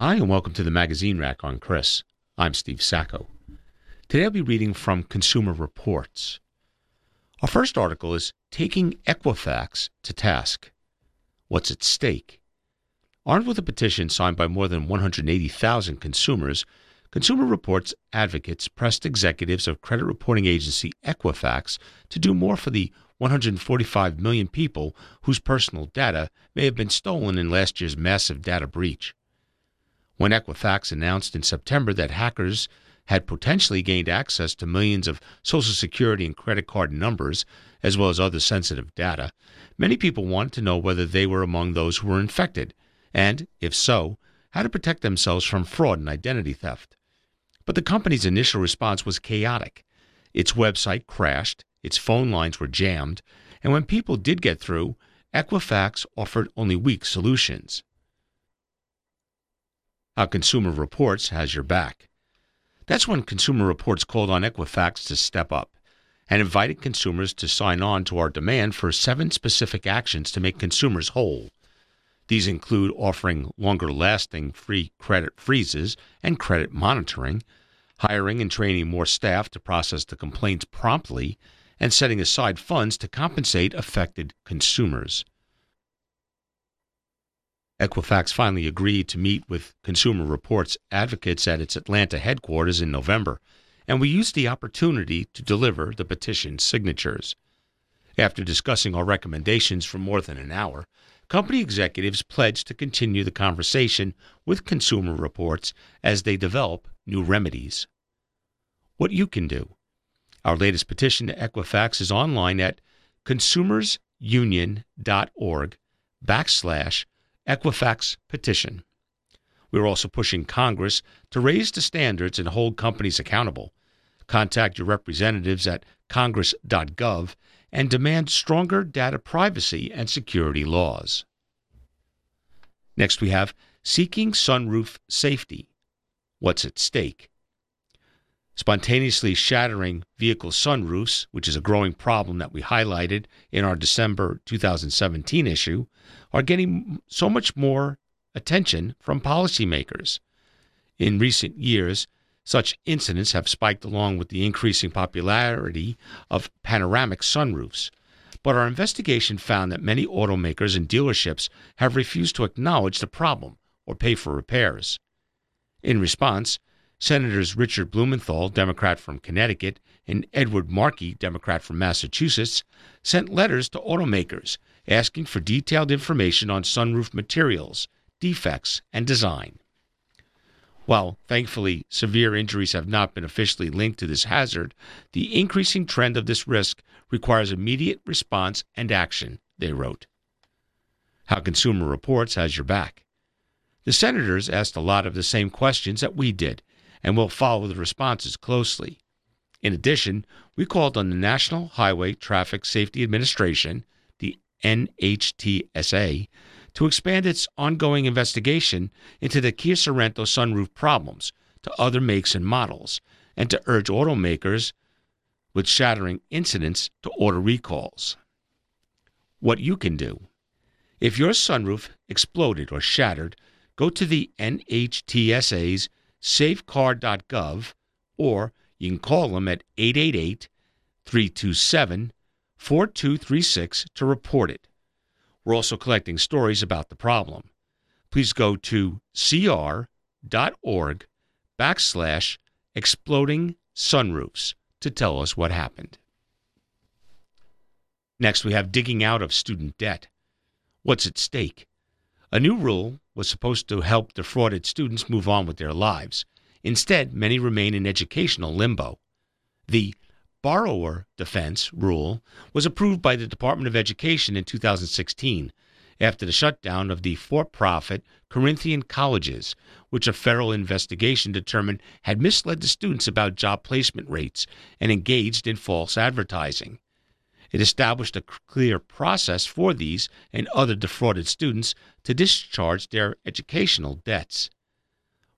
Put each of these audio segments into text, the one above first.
Hi, and welcome to the Magazine Rack on Chris. I'm Steve Sacco. Today I'll be reading from Consumer Reports. Our first article is Taking Equifax to Task. What's at stake? Armed with a petition signed by more than 180,000 consumers, Consumer Reports advocates pressed executives of credit reporting agency Equifax to do more for the 145 million people whose personal data may have been stolen in last year's massive data breach. When Equifax announced in September that hackers had potentially gained access to millions of Social Security and credit card numbers, as well as other sensitive data, many people wanted to know whether they were among those who were infected, and, if so, how to protect themselves from fraud and identity theft. But the company's initial response was chaotic. Its website crashed, its phone lines were jammed, and when people did get through, Equifax offered only weak solutions. How Consumer Reports has your back. That's when Consumer Reports called on Equifax to step up and invited consumers to sign on to our demand for seven specific actions to make consumers whole. These include offering longer lasting free credit freezes and credit monitoring, hiring and training more staff to process the complaints promptly, and setting aside funds to compensate affected consumers. Equifax finally agreed to meet with Consumer Reports advocates at its Atlanta headquarters in November, and we used the opportunity to deliver the petition signatures. After discussing our recommendations for more than an hour, company executives pledged to continue the conversation with Consumer Reports as they develop new remedies. What you can do. Our latest petition to Equifax is online at consumersunion.org backslash Equifax petition. We're also pushing Congress to raise the standards and hold companies accountable. Contact your representatives at congress.gov and demand stronger data privacy and security laws. Next, we have Seeking Sunroof Safety What's at Stake? Spontaneously shattering vehicle sunroofs, which is a growing problem that we highlighted in our December 2017 issue, are getting so much more attention from policymakers. In recent years, such incidents have spiked along with the increasing popularity of panoramic sunroofs. But our investigation found that many automakers and dealerships have refused to acknowledge the problem or pay for repairs. In response, Senators Richard Blumenthal, Democrat from Connecticut, and Edward Markey, Democrat from Massachusetts, sent letters to automakers asking for detailed information on sunroof materials, defects, and design. While thankfully severe injuries have not been officially linked to this hazard, the increasing trend of this risk requires immediate response and action, they wrote. How Consumer Reports has your back. The senators asked a lot of the same questions that we did and will follow the responses closely. In addition, we called on the National Highway Traffic Safety Administration, the NHTSA, to expand its ongoing investigation into the Kia Sorento sunroof problems to other makes and models, and to urge automakers with shattering incidents to order recalls. What you can do. If your sunroof exploded or shattered, go to the NHTSA's safecar.gov, or you can call them at 888 327 4236 to report it. We're also collecting stories about the problem. Please go to cr.org backslash exploding sunroofs to tell us what happened. Next, we have digging out of student debt. What's at stake? A new rule was supposed to help defrauded students move on with their lives. Instead, many remain in educational limbo. The borrower defense rule was approved by the Department of Education in 2016 after the shutdown of the for profit Corinthian colleges, which a federal investigation determined had misled the students about job placement rates and engaged in false advertising. It established a clear process for these and other defrauded students to discharge their educational debts.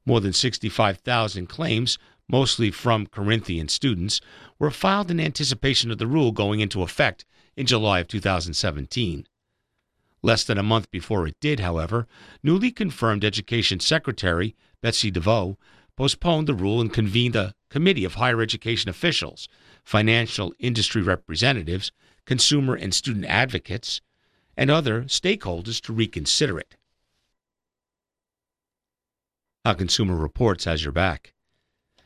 More than 65,000 claims, mostly from Corinthian students, were filed in anticipation of the rule going into effect in July of 2017. Less than a month before it did, however, newly confirmed Education Secretary Betsy DeVos postponed the rule and convened a committee of higher education officials, financial industry representatives, consumer and student advocates, and other stakeholders to reconsider it. How Consumer Reports has your back.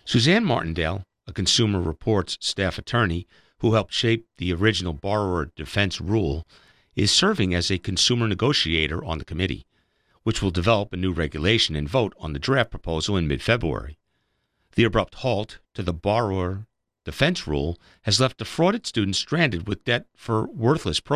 Suzanne Martindale, a Consumer Reports staff attorney who helped shape the original borrower defense rule, is serving as a consumer negotiator on the committee, which will develop a new regulation and vote on the draft proposal in mid February. The abrupt halt to the borrower defense rule has left defrauded students stranded with debt for worthless